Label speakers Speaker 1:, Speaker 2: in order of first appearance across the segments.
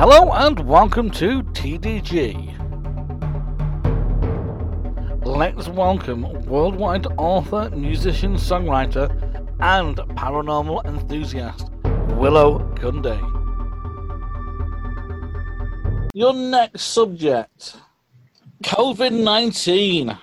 Speaker 1: Hello and welcome to TDG. Let's welcome worldwide author, musician, songwriter, and paranormal enthusiast Willow Cundy. Your next subject COVID 19.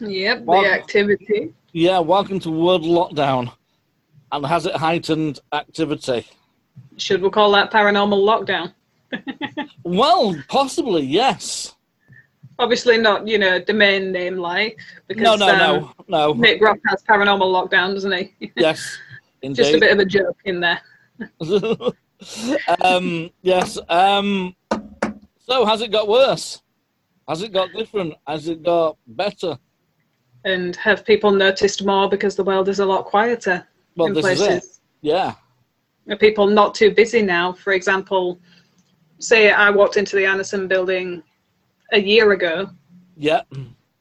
Speaker 2: Yep, the activity.
Speaker 1: Yeah, welcome to world lockdown. And has it heightened activity?
Speaker 2: Should we call that paranormal lockdown?
Speaker 1: Well, possibly, yes.
Speaker 2: Obviously not, you know, domain name like because
Speaker 1: No, no,
Speaker 2: um,
Speaker 1: no, no.
Speaker 2: Nick Groff has paranormal lockdown, doesn't he?
Speaker 1: Yes, indeed.
Speaker 2: Just a bit of a joke in there.
Speaker 1: um, yes. Um, so, has it got worse? Has it got different? Has it got better?
Speaker 2: And have people noticed more because the world is a lot quieter
Speaker 1: Well,
Speaker 2: in
Speaker 1: this
Speaker 2: places?
Speaker 1: is it. Yeah.
Speaker 2: Are people not too busy now? For example, say I walked into the Anderson building a year ago
Speaker 1: Yeah.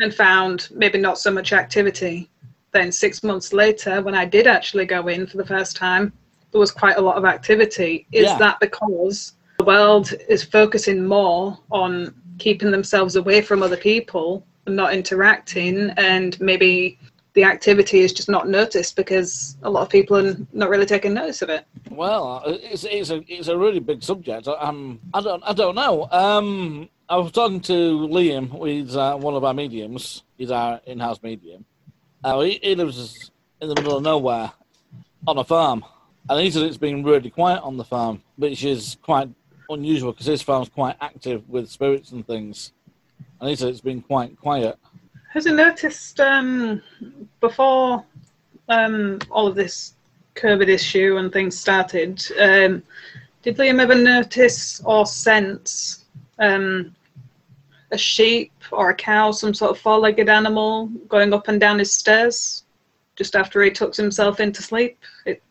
Speaker 2: and found maybe not so much activity. Then six months later, when I did actually go in for the first time, there was quite a lot of activity. Is
Speaker 1: Yeah.
Speaker 2: that because the world is focusing more on keeping themselves away from other people and not interacting, and maybe the activity is just not noticed because a lot of people are not really taking notice of it?
Speaker 1: Well, it's, it's a it's a really big subject. Um, I don't I don't know. Um, I was talking to Liam. He's uh, one of our mediums. He's our in-house medium. Uh, he, he lives in the middle of nowhere on a farm, and he said it's been really quiet on the farm, which is quite unusual because his farm's quite active with spirits and things. And he said it's been quite quiet.
Speaker 2: Has he noticed um, before um, all of this COVID issue and things started? Um, did Liam ever notice or sense um, a sheep or a cow, some sort of four-legged animal, going up and down his stairs just after he tucks himself into sleep? It,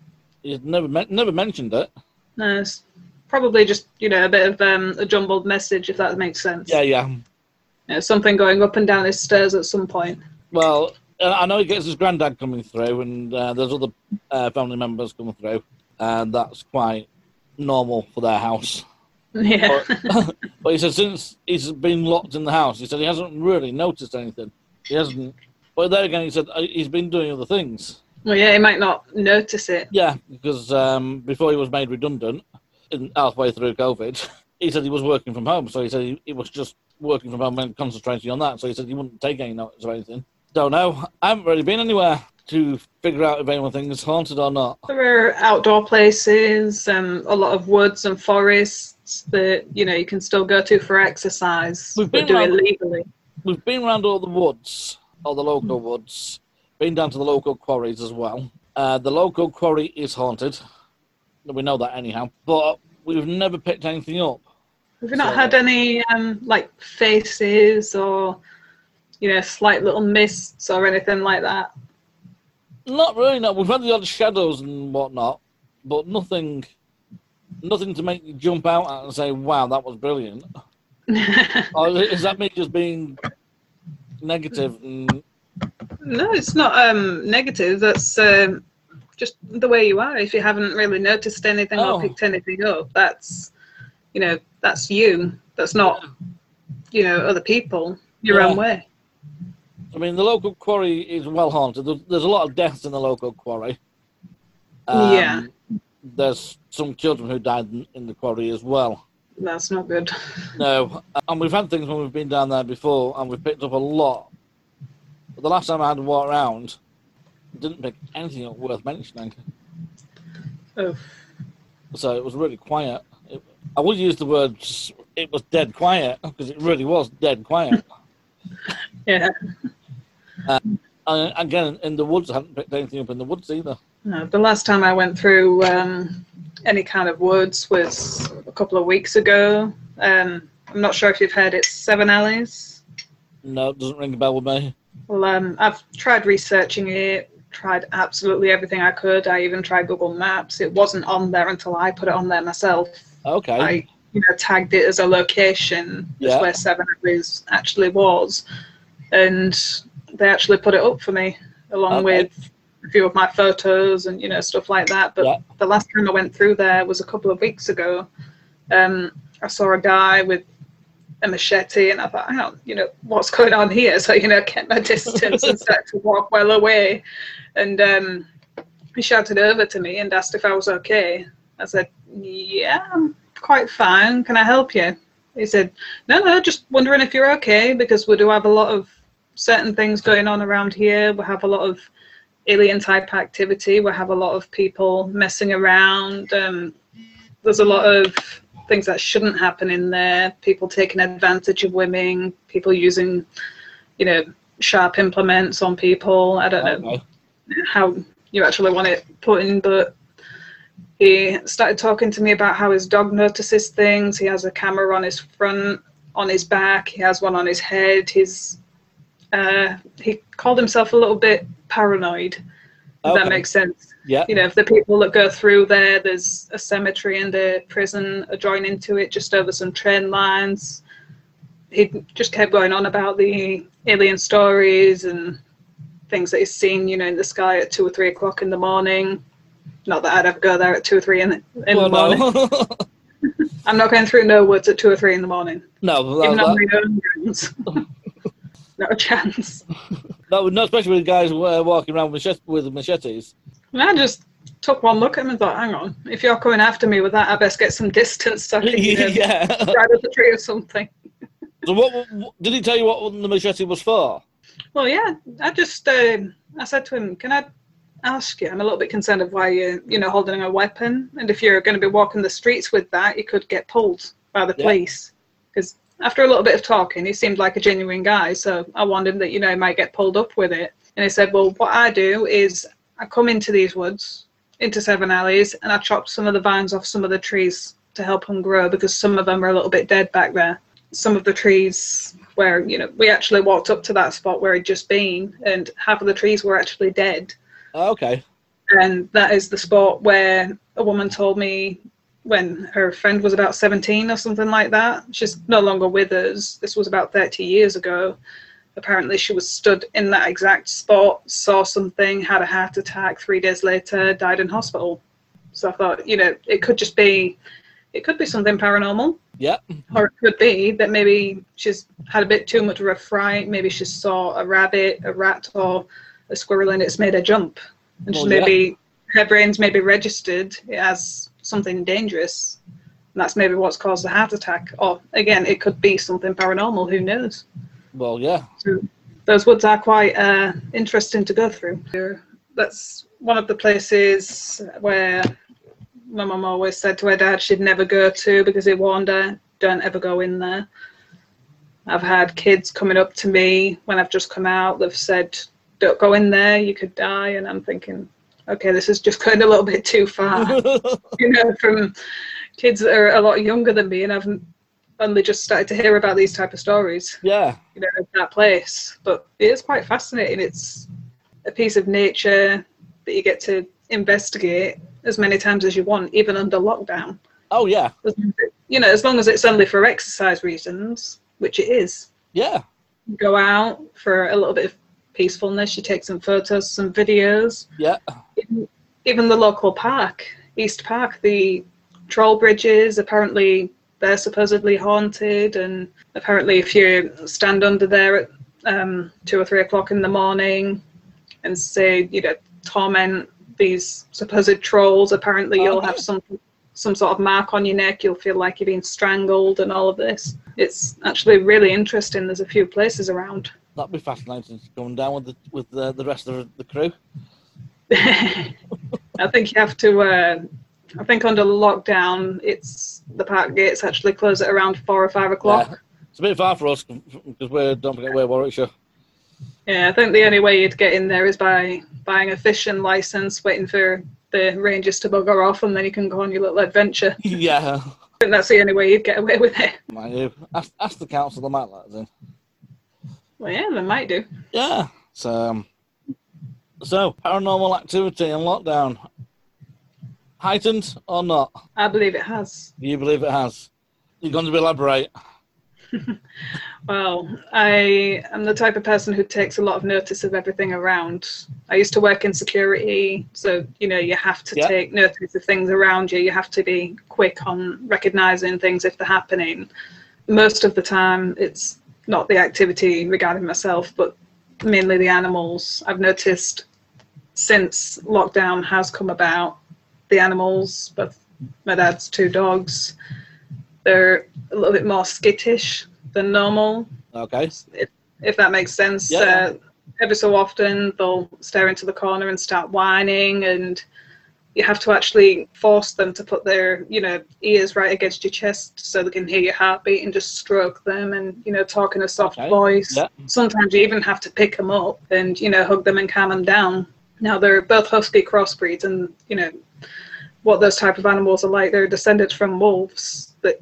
Speaker 1: He's never men- never mentioned it.
Speaker 2: no, it's probably just you know a bit of um, a jumbled message, if that makes sense.
Speaker 1: Yeah, yeah.
Speaker 2: You know, something going up and down his stairs at some point.
Speaker 1: Well, I know he gets his granddad coming through, and uh, there's other uh, family members coming through, and that's quite normal for their house.
Speaker 2: Yeah.
Speaker 1: But, but he said since he's been locked in the house, he said he hasn't really noticed anything. He hasn't. But there again, he said uh, he's been doing other things.
Speaker 2: Well, yeah, he might not notice it.
Speaker 1: Yeah, because um, before he was made redundant, in, halfway through COVID, he said he was working from home. So he said he, he was just working from home and concentrating on that. So he said he wouldn't take any notice of anything. Don't know. I haven't really been anywhere to figure out if anything is haunted or not.
Speaker 2: There are outdoor places, um, a lot of woods and forests that you know you can still go to for exercise,
Speaker 1: We've been
Speaker 2: do it
Speaker 1: around-
Speaker 2: legally.
Speaker 1: We've been around all the woods, all the local woods, been down to the local quarries as well. Uh, the local quarry is haunted. We know that anyhow, but we've never picked anything up.
Speaker 2: We've not
Speaker 1: So-
Speaker 2: had any um, like faces or you know slight little mists or anything like that?
Speaker 1: Not really. No, we've had the odd shadows and whatnot, but nothing, nothing to make you jump out at and say, "Wow, that was brilliant." Or is that me just being negative? And,
Speaker 2: no, it's not um, negative. That's um, just the way you are. If you haven't really noticed anything
Speaker 1: Oh.
Speaker 2: or picked anything up, that's you know that's you. That's not you know other people. Your
Speaker 1: Yeah.
Speaker 2: own way.
Speaker 1: I mean, the local quarry is well haunted. There's, a lot of deaths in the local quarry. Um,
Speaker 2: Yeah.
Speaker 1: There's some children who died in, in the quarry as well.
Speaker 2: That's not good.
Speaker 1: No, and we've had things when we've been down there before, and we've picked up a lot. But the last time I had to walk around, didn't pick anything up worth mentioning.
Speaker 2: Oh.
Speaker 1: So it was really quiet. It, I would use the words it was dead quiet because it really was dead quiet.
Speaker 2: Yeah.
Speaker 1: and again, in the woods, I haven't picked anything up in the woods either.
Speaker 2: No, the last time I went through um, any kind of woods was a couple of weeks ago. Um, I'm not sure if you've heard it, Seven Alleys.
Speaker 1: No, it doesn't ring a bell with me.
Speaker 2: Well, um, I've tried researching it, tried absolutely everything I could. I even tried Google Maps. It wasn't on there until I put it on there myself.
Speaker 1: Okay.
Speaker 2: I, you know, tagged it as a location
Speaker 1: Yeah.
Speaker 2: where Seven Alleys actually was, and they actually put it up for me along
Speaker 1: Okay.
Speaker 2: with a few of my photos and you know stuff like that. But
Speaker 1: Yeah.
Speaker 2: the last time I went through there was a couple of weeks ago. Um, I saw a guy with a machete, and I thought, on, you know, what's going on here? So you know, kept my distance and started to walk well away, and um, he shouted over to me and asked if I was okay. I said, yeah, I'm quite fine. Can I help you? He said, no, no, just wondering if you're okay because we do have a lot of certain things going on around here. We have a lot of alien type activity. We have a lot of people messing around. Um, there's a lot of things that shouldn't happen in there. People taking advantage of women. People using, you know, sharp implements on people. I don't know
Speaker 1: Okay.
Speaker 2: how you actually want it put in, but he started talking to me about how his dog notices things. He has a camera on his front, on his back. He has one on his head. He's uh, he called himself a little bit paranoid. If
Speaker 1: Okay.
Speaker 2: that makes sense.
Speaker 1: Yeah.
Speaker 2: You know, if the people that go through there, there's a cemetery and a prison adjoining to it, just over some train lines. He just kept going on about the alien stories and things that he's seen, you know, in the sky at two or three o'clock in the morning. Not that I'd ever go there at two or three in the, in
Speaker 1: Well,
Speaker 2: the morning.
Speaker 1: no.
Speaker 2: I'm not going through no woods at two or three in the morning,
Speaker 1: no,
Speaker 2: even on my own grounds. not a chance.
Speaker 1: that would not, especially with guys uh, walking around with, with machetes.
Speaker 2: And I just took one look at him and thought, hang on, if you're coming after me with that, I best get some distance so I can, you know,
Speaker 1: yeah.
Speaker 2: up the tree or something.
Speaker 1: So what, what did he tell you what the machete was for?
Speaker 2: Well, yeah, I just um I said to him, "Can I ask you? I'm a little bit concerned of why you're, you know, holding a weapon, and if you're going to be walking the streets with that, you could get pulled by the police." Because after a little bit of talking, he seemed like a genuine guy, so I warned him that you know he might get pulled up with it. And he said, "Well, what I do is I come into these woods, into Seven Alleys, and I chop some of the vines off some of the trees to help them grow because some of them are a little bit dead back there. Some of the trees where you know we actually walked up to that spot where he'd just been, and half of the trees were actually dead.
Speaker 1: Oh, okay.
Speaker 2: And that is the spot where a woman told me when her friend was about 17 or something like that. She's no longer with us. This was about 30 years ago. Apparently, she was stood in that exact spot, saw something, had a heart attack. Three days later, died in hospital. So I thought, you know, it could just be, it could be something paranormal
Speaker 1: Yeah.
Speaker 2: or it could be that maybe she's had a bit too much of a fright. Maybe she saw a rabbit, a rat, or a squirrel, and it's made her jump. And
Speaker 1: Well, yeah.
Speaker 2: maybe her brain's maybe registered it as something dangerous. And that's maybe what's caused the heart attack. Or again, it could be something paranormal. Who knows?
Speaker 1: Well, yeah.
Speaker 2: So those woods are quite uh, interesting to go through. That's one of the places where my mum always said to her dad she'd never go to because he warned her, don't ever go in there. I've had kids coming up to me when I've just come out, they've said, don't go in there, you could die. And I'm thinking, okay, this is just going a little bit too far you know, from kids that are a lot younger than me, and I've only just started to hear about these type of stories,
Speaker 1: yeah.
Speaker 2: you know, in that place. But it is quite fascinating. It's a piece of nature that you get to investigate as many times as you want, even under lockdown.
Speaker 1: Oh, yeah.
Speaker 2: As long as it- You know, as long as it's only for exercise reasons, which it is.
Speaker 1: Yeah.
Speaker 2: Go out for a little bit of peacefulness. She takes some photos, some videos.
Speaker 1: Yeah.
Speaker 2: even, even the local park, East Park, the troll bridges, apparently they're supposedly haunted, and apparently if you stand under there at um, two or three o'clock in the morning and say, you know, torment these supposed trolls, apparently you'll
Speaker 1: Okay.
Speaker 2: have some some sort of mark on your neck. You'll feel like you're being strangled, and all of this. It's actually really interesting. There's a few places around.
Speaker 1: That'd be fascinating going down with the with the, the rest of the crew.
Speaker 2: I think you have to. Uh, I think under lockdown, it's the park gates actually close at around four or five o'clock.
Speaker 1: Yeah. It's a bit far for us because we're don't forget we're Warwickshire.
Speaker 2: Yeah. I think the only way you'd get in there is by buying a fishing license, waiting for the rangers to bugger off, and then you can go on your little adventure.
Speaker 1: yeah.
Speaker 2: I think that's the only way you'd get away with it.
Speaker 1: Mind you, ask, ask the council, they might let us in.
Speaker 2: Well, yeah, they might do.
Speaker 1: Yeah. So, um, so paranormal activity in lockdown heightened or not?
Speaker 2: I believe it has.
Speaker 1: You believe it has? You're going to elaborate.
Speaker 2: well, I am the type of person who takes a lot of notice of everything around. I used to work in security, so you know you have to
Speaker 1: Yeah.
Speaker 2: take notice of things around you. You have to be quick on recognizing things if they're happening. Most of the time, it's not the activity regarding myself, but mainly the animals. I've noticed since lockdown has come about, the animals, but my dad's two dogs, they're a little bit more skittish than normal,
Speaker 1: Okay.
Speaker 2: if, if that makes sense.
Speaker 1: Yeah.
Speaker 2: Uh, every so often, they'll stare into the corner and start whining, and you have to actually force them to put their, you know, ears right against your chest so they can hear your heartbeat and just stroke them and, you know, talk in a soft
Speaker 1: Okay.
Speaker 2: voice.
Speaker 1: Yeah.
Speaker 2: Sometimes you even have to pick them up and, you know, hug them and calm them down. Now, they're both husky crossbreeds, and, you know, what those type of animals are like, they're descended from wolves that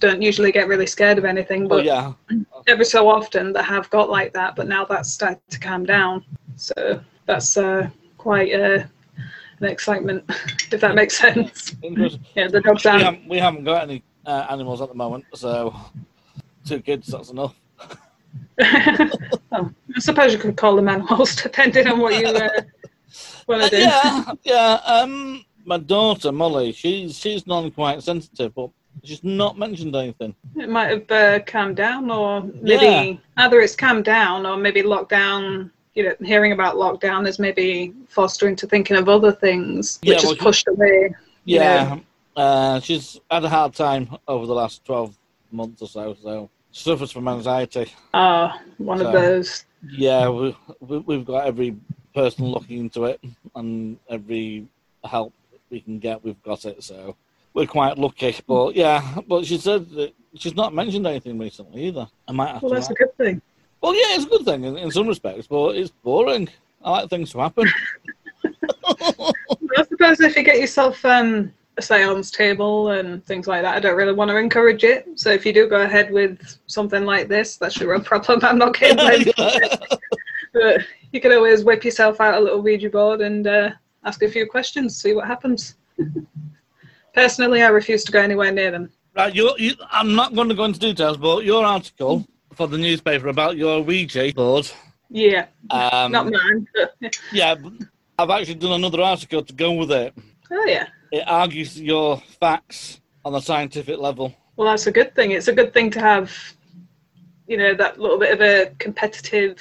Speaker 2: don't usually get really scared of anything,
Speaker 1: Well,
Speaker 2: but
Speaker 1: yeah.
Speaker 2: every so often they have got like that, but now that's started to calm down. So that's uh, quite uh, an excitement, if that makes sense. Yeah, the dog's
Speaker 1: We haven't, we haven't got any uh, animals at the moment, so two kids, that's enough.
Speaker 2: oh, I suppose you could call them animals, depending on what you uh, want
Speaker 1: Uh,
Speaker 2: to do.
Speaker 1: yeah, yeah. Um, my daughter Molly, she's she's non quite sensitive, but she's not mentioned anything.
Speaker 2: It might have uh, calmed down, or maybe
Speaker 1: Yeah.
Speaker 2: either it's calmed down, or maybe lockdown. You know, hearing about lockdown is maybe forced her into thinking of other things,
Speaker 1: Yeah,
Speaker 2: which
Speaker 1: well,
Speaker 2: is
Speaker 1: she-
Speaker 2: pushed away.
Speaker 1: Yeah, uh, she's had a hard time over the last twelve months or so. So she suffers from anxiety.
Speaker 2: Ah, one
Speaker 1: So-
Speaker 2: of those.
Speaker 1: Yeah, we, we we've got every person looking into it, and every help we can get, we've got it. So we're quite lucky. But yeah, but she said that she's not mentioned anything recently either. I might have
Speaker 2: Well,
Speaker 1: to.
Speaker 2: that's a good thing.
Speaker 1: Well, yeah, it's a good thing in, in some respects, but it's boring. I like things to happen.
Speaker 2: I suppose if you get yourself um, a seance table and things like that, I don't really want to encourage it. So if you do go ahead with something like this, that's your own problem. I'm not getting blamed. for. But you can always whip yourself out a little Ouija board and uh, ask a few questions, see what happens. Personally, I refuse to go anywhere near them.
Speaker 1: right, you, you, I'm not going to go into details, but your article for the newspaper about your Ouija board.
Speaker 2: Yeah,
Speaker 1: Um,
Speaker 2: not mine. But,
Speaker 1: yeah, I've actually done another article to go with it.
Speaker 2: oh yeah.
Speaker 1: It argues your facts on a scientific level.
Speaker 2: Well, that's a good thing. It's a good thing to have, you know, that little bit of a competitive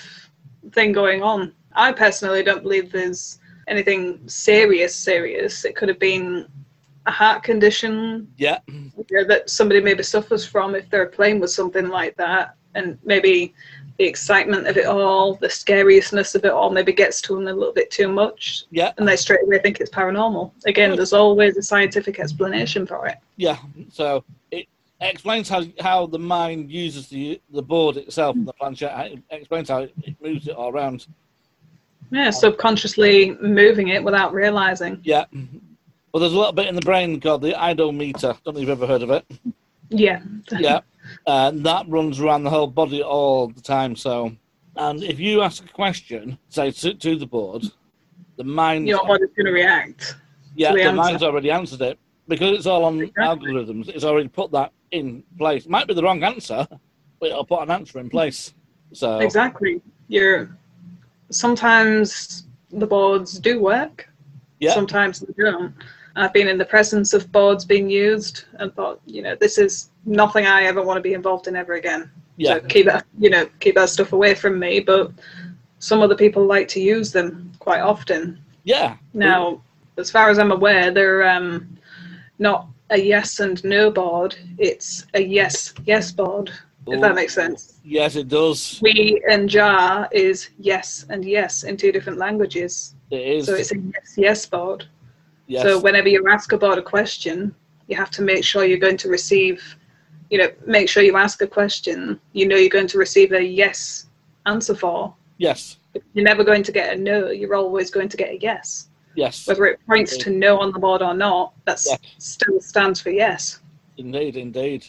Speaker 2: thing going on. I personally don't believe there's anything serious, serious. It could have been a heart condition
Speaker 1: Yeah,
Speaker 2: you know, that somebody maybe suffers from if they're playing with something like that. And maybe the excitement of it all, the scariousness of it all, maybe gets to them a little bit too much.
Speaker 1: yeah,
Speaker 2: And they straight away think it's paranormal. Again, there's always a scientific explanation for it.
Speaker 1: yeah. So it explains how how the mind uses the the board itself and the planchette. It explains how it, it moves it all around.
Speaker 2: Yeah, subconsciously moving it without realizing.
Speaker 1: Yeah. Well, there's a little bit in the brain called the ideomotor. Don't know if you've ever heard of it.
Speaker 2: Yeah.
Speaker 1: Yeah. Uh, that runs around the whole body all the time. So, and if you ask a question, say to, to the board, the mind,
Speaker 2: Your body's going to react.
Speaker 1: yeah,
Speaker 2: to
Speaker 1: the,
Speaker 2: the
Speaker 1: mind's already answered it because it's all on
Speaker 2: Exactly.
Speaker 1: algorithms. It's already put that in place. Might be the wrong answer, but it'll put an answer in place. So,
Speaker 2: Exactly. You're sometimes the boards do work.
Speaker 1: yeah,
Speaker 2: Sometimes they don't. I've been in the presence of boards being used and thought, you know, this is nothing I ever want to be involved in ever again.
Speaker 1: yeah,
Speaker 2: So keep that, you know, keep that stuff away from me. But some other people like to use them quite often.
Speaker 1: yeah.
Speaker 2: Now, as far as I'm aware, they're um, not a yes and no board. It's a yes yes board. If that makes sense.
Speaker 1: Yes, it does.
Speaker 2: Oui and ja is yes and yes in two different languages.
Speaker 1: It is.
Speaker 2: So it's a yes yes board.
Speaker 1: yes.
Speaker 2: So whenever you ask a board a question, you have to make sure you're going to receive, you know, make sure you ask a question you know you're going to receive a yes answer for.
Speaker 1: yes,
Speaker 2: You're never going to get a no. You're always going to get a yes.
Speaker 1: yes.
Speaker 2: Whether it points to no on the board or not, that
Speaker 1: Yeah.
Speaker 2: still stands for yes.
Speaker 1: Indeed, indeed.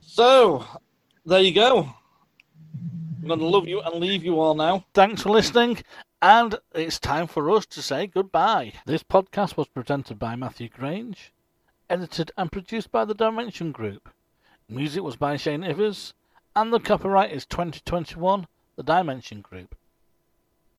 Speaker 1: So, there you go. I'm going to love you and leave you all now. Thanks for listening, and it's time for us to say goodbye. This podcast was presented by Matthew Grange, edited and produced by the Dimension Group. Music was by Shane Ivers, and the copyright is 2021, the Dimension Group.